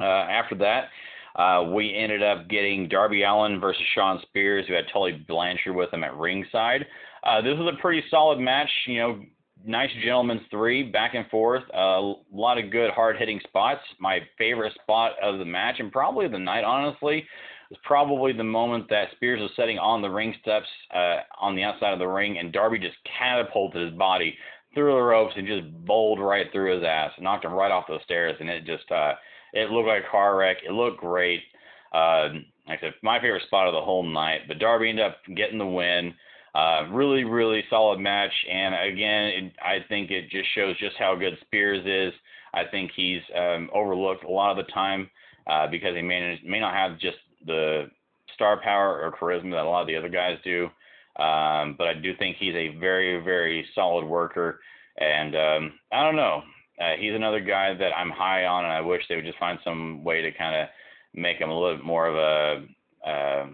Uh, after that, uh, we ended up getting Darby Allin versus Shawn Spears, who had Tully Blanchard with him at ringside. Uh, this was a pretty solid match. You know, nice gentlemen's three, back and forth. Uh, a lot of good, hard hitting spots. My favorite spot of the match, and probably the night, honestly, was probably the moment that Spears was sitting on the ring steps uh, on the outside of the ring, and Darby just catapulted his body through the ropes and just bowled right through his ass, knocked him right off the stairs, and it just uh, it looked like a car wreck. It looked great. Uh, like I said, my favorite spot of the whole night. But Darby ended up getting the win. Uh, really, really solid match, and again, it, I think it just shows just how good Spears is. I think he's um, overlooked a lot of the time uh, because he may, may not have just the star power or charisma that a lot of the other guys do. Um, but I do think he's a very, very solid worker, and um, I don't know. Uh, he's another guy that I'm high on, and I wish they would just find some way to kind of make him a little bit more of a, uh,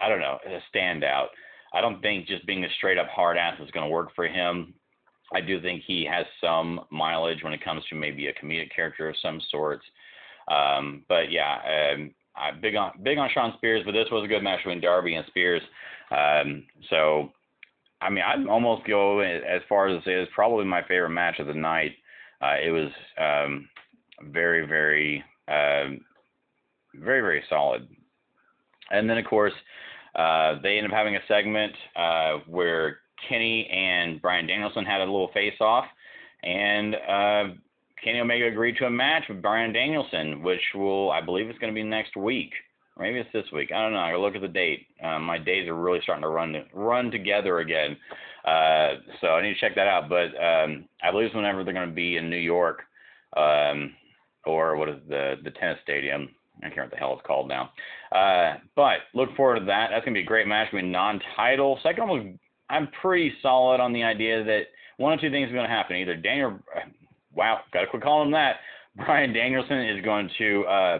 I don't know, a standout. I don't think just being a straight up hard ass is going to work for him. I do think he has some mileage when it comes to maybe a comedic character of some sorts. Um, but yeah, um, I'm big on big on Shawn Spears, but this was a good match between Darby and Spears. Um, so, I mean, I'd almost go as far as to say it's probably my favorite match of the night. Uh, it was um, very, very, uh, very, very solid. And then, of course, uh, they ended up having a segment uh, where Kenny and Bryan Danielson had a little face off, and uh, Kenny Omega agreed to a match with Bryan Danielson, which will, I believe, it's going to be next week. Maybe it's this week. I don't know. I look at the date. Um, my days are really starting to run run together again, uh, so I need to check that out. But um, I believe it's whenever they're going to be in New York um, or what is the the tennis stadium? I can't remember what the hell it's called now. Uh, but look forward to that. That's gonna be a great match. Gonna be non-title. Second one was I'm pretty solid on the idea that one of two things is going to happen. Either Daniel, wow, got to quit calling him that. Bryan Danielson is going to uh,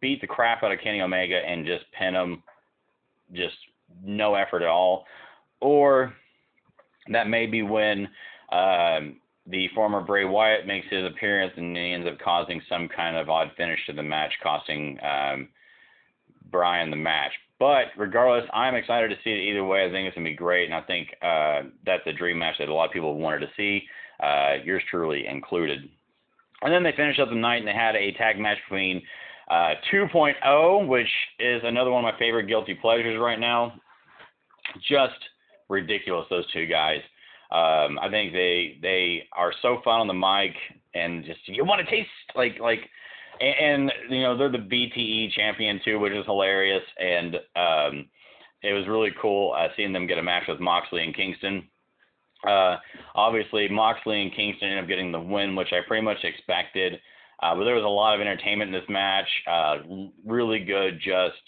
beat the crap out of Kenny Omega and just pin him, just no effort at all. Or that may be when um, the former Bray Wyatt makes his appearance and he ends up causing some kind of odd finish to the match, costing um, Bryan the match. But regardless, I'm excited to see it either way. I think it's gonna be great, and I think uh, that's a dream match that a lot of people wanted to see, uh, yours truly included. And then they finished up the night and they had a tag match between uh, 2.0, which is another one of my favorite guilty pleasures right now. Just ridiculous, those two guys. Um, I think they they are so fun on the mic and just you want to taste like like and, and, you know they're the BTE champion too, which is hilarious. And um, it was really cool uh, seeing them get a match with Moxley and Kingston. Uh, obviously, Moxley and Kingston ended up getting the win, which I pretty much expected. Uh, but there was a lot of entertainment in this match. Uh, really good. Just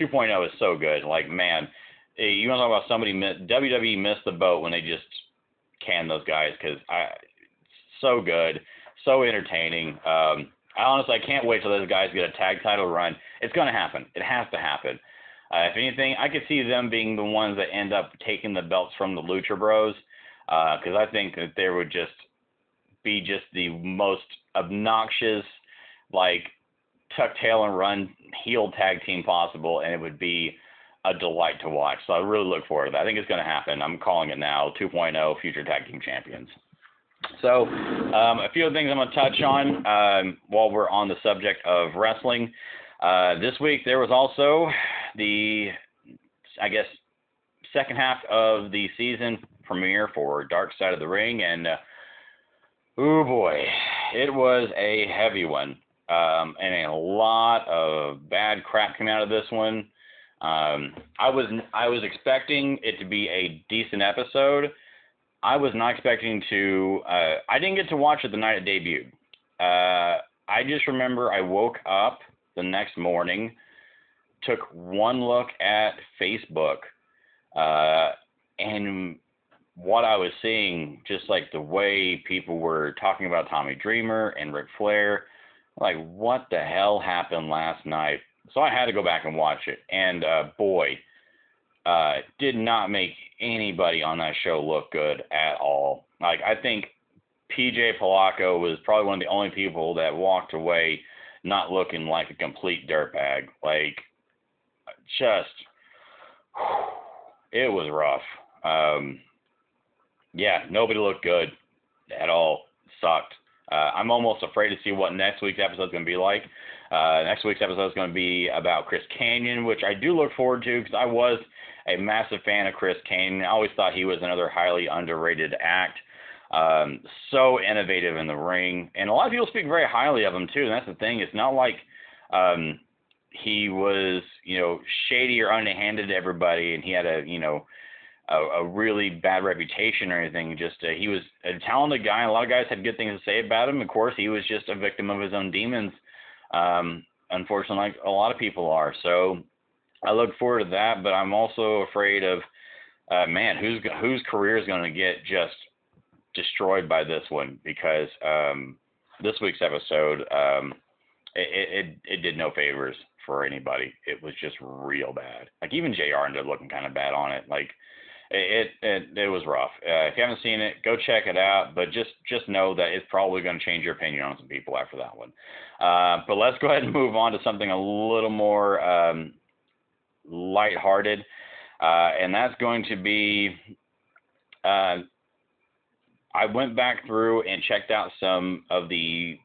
2.0 is so good. Like man, you want to talk about somebody WWE missed the boat when they just canned those guys because I so good, so entertaining. Um, I honestly I can't wait till those guys get a tag title run. It's to happen. It has to happen. Uh, if anything, I could see them being the ones that end up taking the belts from the Lucha Bros, because uh, I think that they would just be just the most obnoxious, like tuck tail and run heel tag team possible, and it would be a delight to watch. So I really look forward to that. I think it's going to happen. I'm calling it now. 2.0 future tag team champions. So, um, a few things I'm going to touch on um, while we're on the subject of wrestling. Uh, this week there was also the, I guess, second half of the season premiere for Dark Side of the Ring, and uh, oh boy, it was a heavy one, um, and a lot of bad crap came out of this one. Um, I was I was expecting it to be a decent episode I was not expecting to. Uh, I didn't get to watch it the night it debuted. Uh, I just remember I woke up the next morning, took one look at Facebook, uh, and what I was seeing, just like the way people were talking about Tommy Dreamer and Ric Flair, like what the hell happened last night? So I had to go back and watch it, and uh, boy, uh, did not make anybody on that show look good at all. Like I think PJ Polaco was probably one of the only people that walked away not looking like a complete dirtbag. Like just it was rough. Um, yeah, nobody looked good at all. Sucked. Uh, I'm almost afraid to see what next week's episode is going to be like. Uh, next week's episode is going to be about Chris Kanyon, which I do look forward to because I was a massive fan of Chris Kane. I always thought he was another highly underrated act. Um, so innovative in the ring, and a lot of people speak very highly of him too. And that's the thing; it's not like um, he was, you know, shady or underhanded to everybody, and he had a, you know, a, a really bad reputation or anything. Just uh, he was a talented guy. And a lot of guys had good things to say about him. Of course, he was just a victim of his own demons. Um, unfortunately, like a lot of people are. So I look forward to that, but I'm also afraid of, uh, man, who's whose career is going to get just destroyed by this one because um, this week's episode, um, it, it it did no favors for anybody. It was just real bad. Like even Jr. ended up looking kind of bad on it. Like it it it was rough. Uh, if you haven't seen it, go check it out. But just just know that it's probably going to change your opinion on some people after that one. Uh, but let's go ahead and move on to something a little more um, lighthearted, uh, and that's going to be. Uh, I went back through and checked out some of the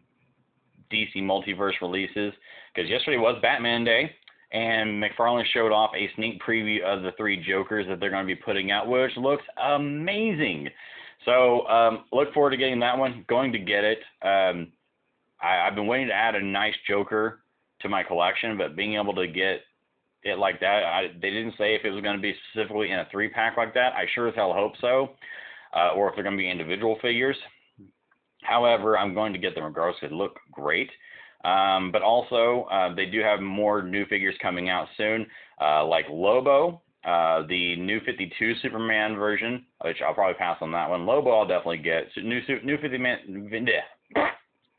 DC Multiverse releases because yesterday was Batman Day, and McFarlane showed off a sneak preview of the three Jokers that they're going to be putting out, which looks amazing. So um, look forward to getting that one. Going to get it. Um, I, have been waiting to add a nice Joker to my collection, but being able to get it like that. I, they didn't say if it was going to be specifically in a three pack like that. I sure as hell hope so, uh, or if they're going to be individual figures. However, I'm going to get them regardless. They look great. Um, but also, uh, they do have more new figures coming out soon, uh, like Lobo, uh, the new 52 Superman version, which I'll probably pass on that one. Lobo, I'll definitely get. So new new 50 man,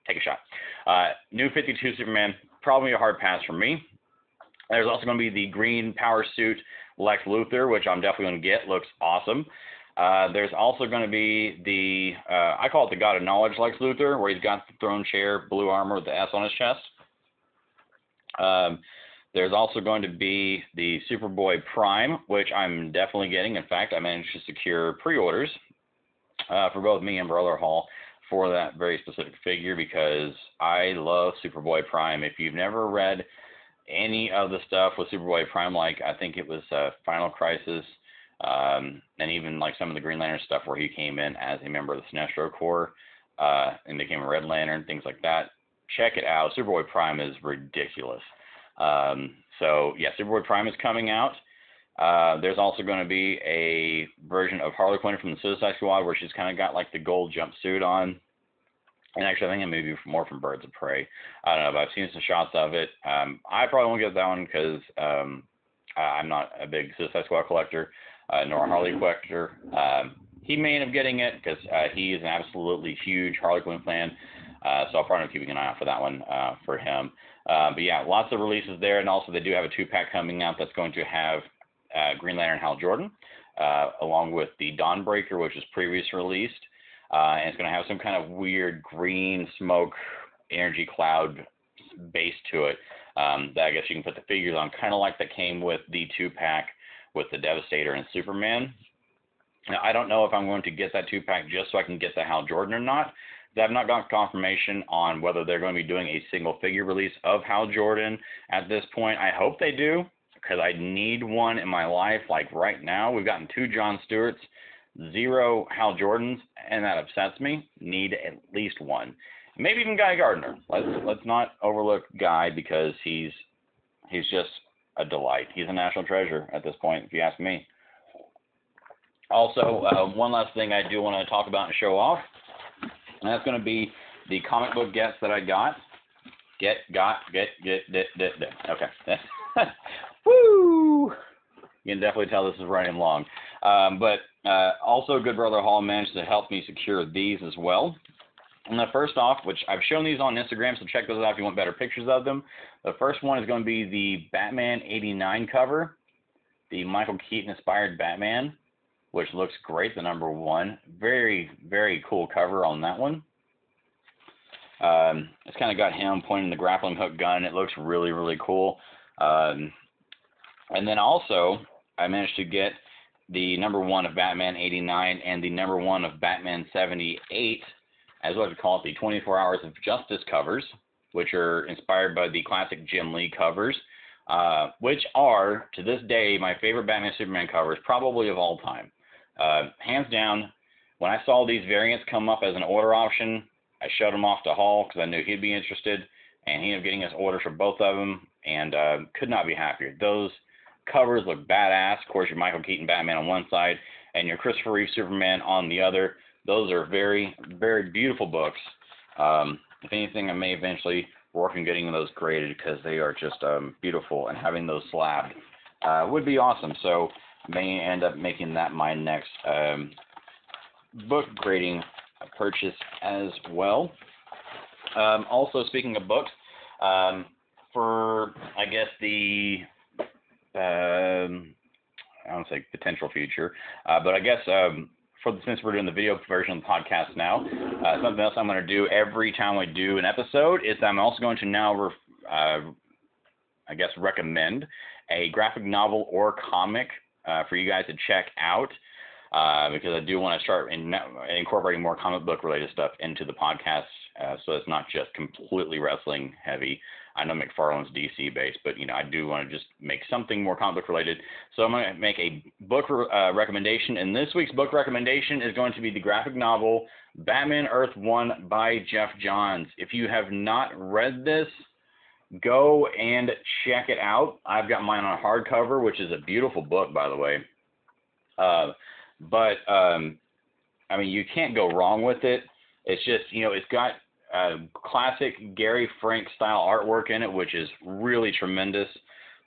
take a shot. Uh, new 52 Superman, probably a hard pass for me. There's also going to be the green power suit Lex Luthor, which I'm definitely going to get. Looks awesome. Uh, there's also going to be the, uh, I call it the God of Knowledge Lex Luthor, where he's got the throne chair, blue armor with the S on his chest. Um, there's also going to be the Superboy Prime, which I'm definitely getting. In fact, I managed to secure pre-orders uh, for both me and Brother Hall for that very specific figure because I love Superboy Prime. If you've never read any of the stuff with Superboy Prime, like I think it was uh, Final Crisis, um, and even like some of the Green Lantern stuff where he came in as a member of the Sinestro Corps uh, and became a Red Lantern, things like that. Check it out. Superboy Prime is ridiculous. Um, so yeah, Superboy Prime is coming out. Uh, there's also going to be a version of Harley Quinn from the Suicide Squad where she's kind of got like the gold jumpsuit on. And actually, I think it may be more from Birds of Prey. I don't know, but I've seen some shots of it. Um, I probably won't get that one because um, I'm not a big Suicide Squad collector uh, nor a Harley collector. Um, he may end up getting it because uh, he is an absolutely huge Harley Quinn fan. Uh, so I'll probably be keeping an eye out for that one uh, for him. Uh, but yeah, lots of releases there, and also they do have a two-pack coming out that's going to have uh, Green Lantern Hal Jordan, uh, along with the Dawnbreaker, which was previously released, uh, and it's going to have some kind of weird green smoke energy cloud base to it um, that I guess you can put the figures on, kind of like that came with the two-pack with the Devastator and Superman. Now, I don't know if I'm going to get that two pack just so I can get the Hal Jordan or not. I've not got confirmation on whether they're going to be doing a single figure release of Hal Jordan at this point. I hope they do because I need one in my life. Like right now, we've gotten two John Stewarts, zero Hal Jordans, and that upsets me. Need at least one, maybe even Guy Gardner. Let's let's not overlook Guy because he's he's just a delight. He's a national treasure at this point, if you ask me. Also, uh, one last thing I do want to talk about and show off, and that's going to be the comic book gets that I got. Get, got, get, get, get, get, get. Okay. Woo! You can definitely tell this is running long. Um, but uh, also, Good Brother Hall managed to help me secure these as well. The first off, which I've shown these on Instagram, so check those out if you want better pictures of them. The first one is going to be the Batman 89 cover, the Michael Keaton inspired Batman, which looks great, the number one. Very, very cool cover on that one. Um, it's kind of got him pointing the grappling hook gun. It looks really, really cool. Um, and then also, I managed to get the number one of Batman 89 and the number one of Batman 78 as what we call it, the 24 Hours of Justice covers, which are inspired by the classic Jim Lee covers, uh, which are, to this day, my favorite Batman Superman covers, probably of all time. Uh, hands down, when I saw these variants come up as an order option, I showed them off to Hall because I knew he'd be interested, and he ended up getting his orders for both of them, and uh, could not be happier. Those covers look badass. Of course, your Michael Keaton Batman on one side, and your Christopher Reeve Superman on the other those are very, very beautiful books. Um, if anything, I may eventually work on getting those graded because they are just um, beautiful, and having those slabbed uh, would be awesome. So may end up making that my next um, book grading purchase as well. Um, also, speaking of books, um, for I guess the um, I don't say potential future, uh, but I guess for since we're doing the video version of the podcast now, uh, something else I'm going to do every time we do an episode is I'm also going to now, ref, uh, I guess, recommend a graphic novel or comic uh, for you guys to check out. Uh, because I do want to start in, incorporating more comic book related stuff into the podcast, uh, so it's not just completely wrestling heavy. I know McFarlane's DC based, but you know I do want to just make something more comic book related. So I'm going to make a book uh, recommendation, and this week's book recommendation is going to be the graphic novel Batman Earth One by Geoff Johns. If you have not read this, go and check it out. I've got mine on hardcover, which is a beautiful book, by the way. Uh, but um, I mean, you can't go wrong with it. It's just you know it's got uh, classic Gary Frank style artwork in it, which is really tremendous.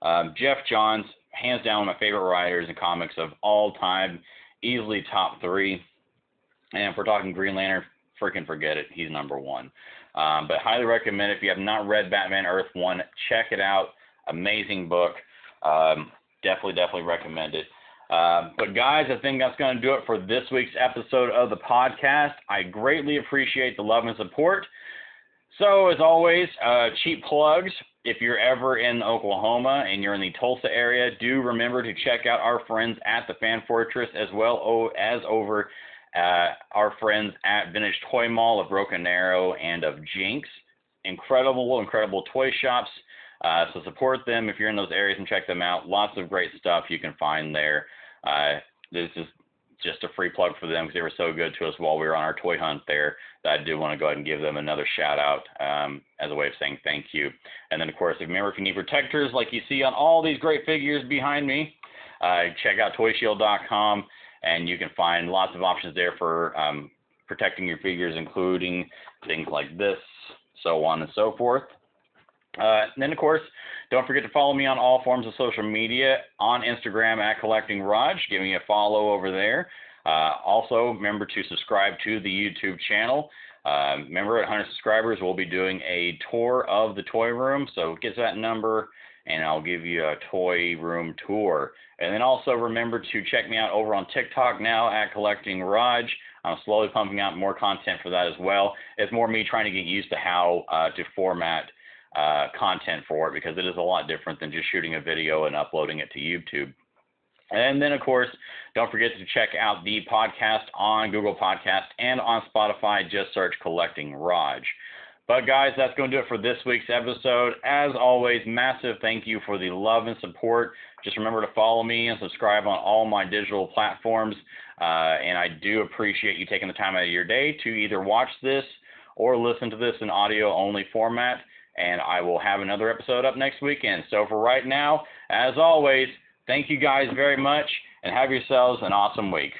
Um, Geoff Johns, hands down one of my favorite writers in comics of all time, easily top three. And if we're talking Green Lantern, freaking forget it, he's number one. Um, but highly recommend if you have not read Batman Earth One, check it out. Amazing book. Um, definitely, definitely recommend it. Uh, but guys, I think that's going to do it for this week's episode of the podcast. I greatly appreciate the love and support. So, as always, uh, cheap plugs. If you're ever in Oklahoma and you're in the Tulsa area, do remember to check out our friends at the Fan Fortress as well as over uh, our friends at Vintage Toy Mall of Broken Arrow and of Jinx. Incredible, incredible toy shops. Uh, so support them if you're in those areas and check them out. Lots of great stuff you can find there. Uh, this is just a free plug for them because they were so good to us while we were on our toy hunt there that I do want to go ahead and give them another shout out um, as a way of saying thank you. And then, of course, remember, if you need protectors like you see on all these great figures behind me, uh, check out toyshield.com and you can find lots of options there for um, protecting your figures, including things like this, so on and so forth. Uh, and then, of course, don't forget to follow me on all forms of social media on Instagram at Collecting Raj. Give me a follow over there. Uh, also, remember to subscribe to the YouTube channel. Uh, remember, at 100 subscribers, we'll be doing a tour of the toy room. So get that number, and I'll give you a toy room tour. And then also remember to check me out over on TikTok now at Collecting Raj. I'm slowly pumping out more content for that as well. It's more me trying to get used to how uh, to format uh, content for it because it is a lot different than just shooting a video and uploading it to YouTube. And then, of course, don't forget to check out the podcast on Google Podcast and on Spotify. Just search Collecting Raj. But, guys, that's going to do it for this week's episode. As always, massive thank you for the love and support. Just remember to follow me and subscribe on all my digital platforms. Uh, and I do appreciate you taking the time out of your day to either watch this or listen to this in audio only format and I will have another episode up next weekend. So for right now, as always, thank you guys very much and have yourselves an awesome week.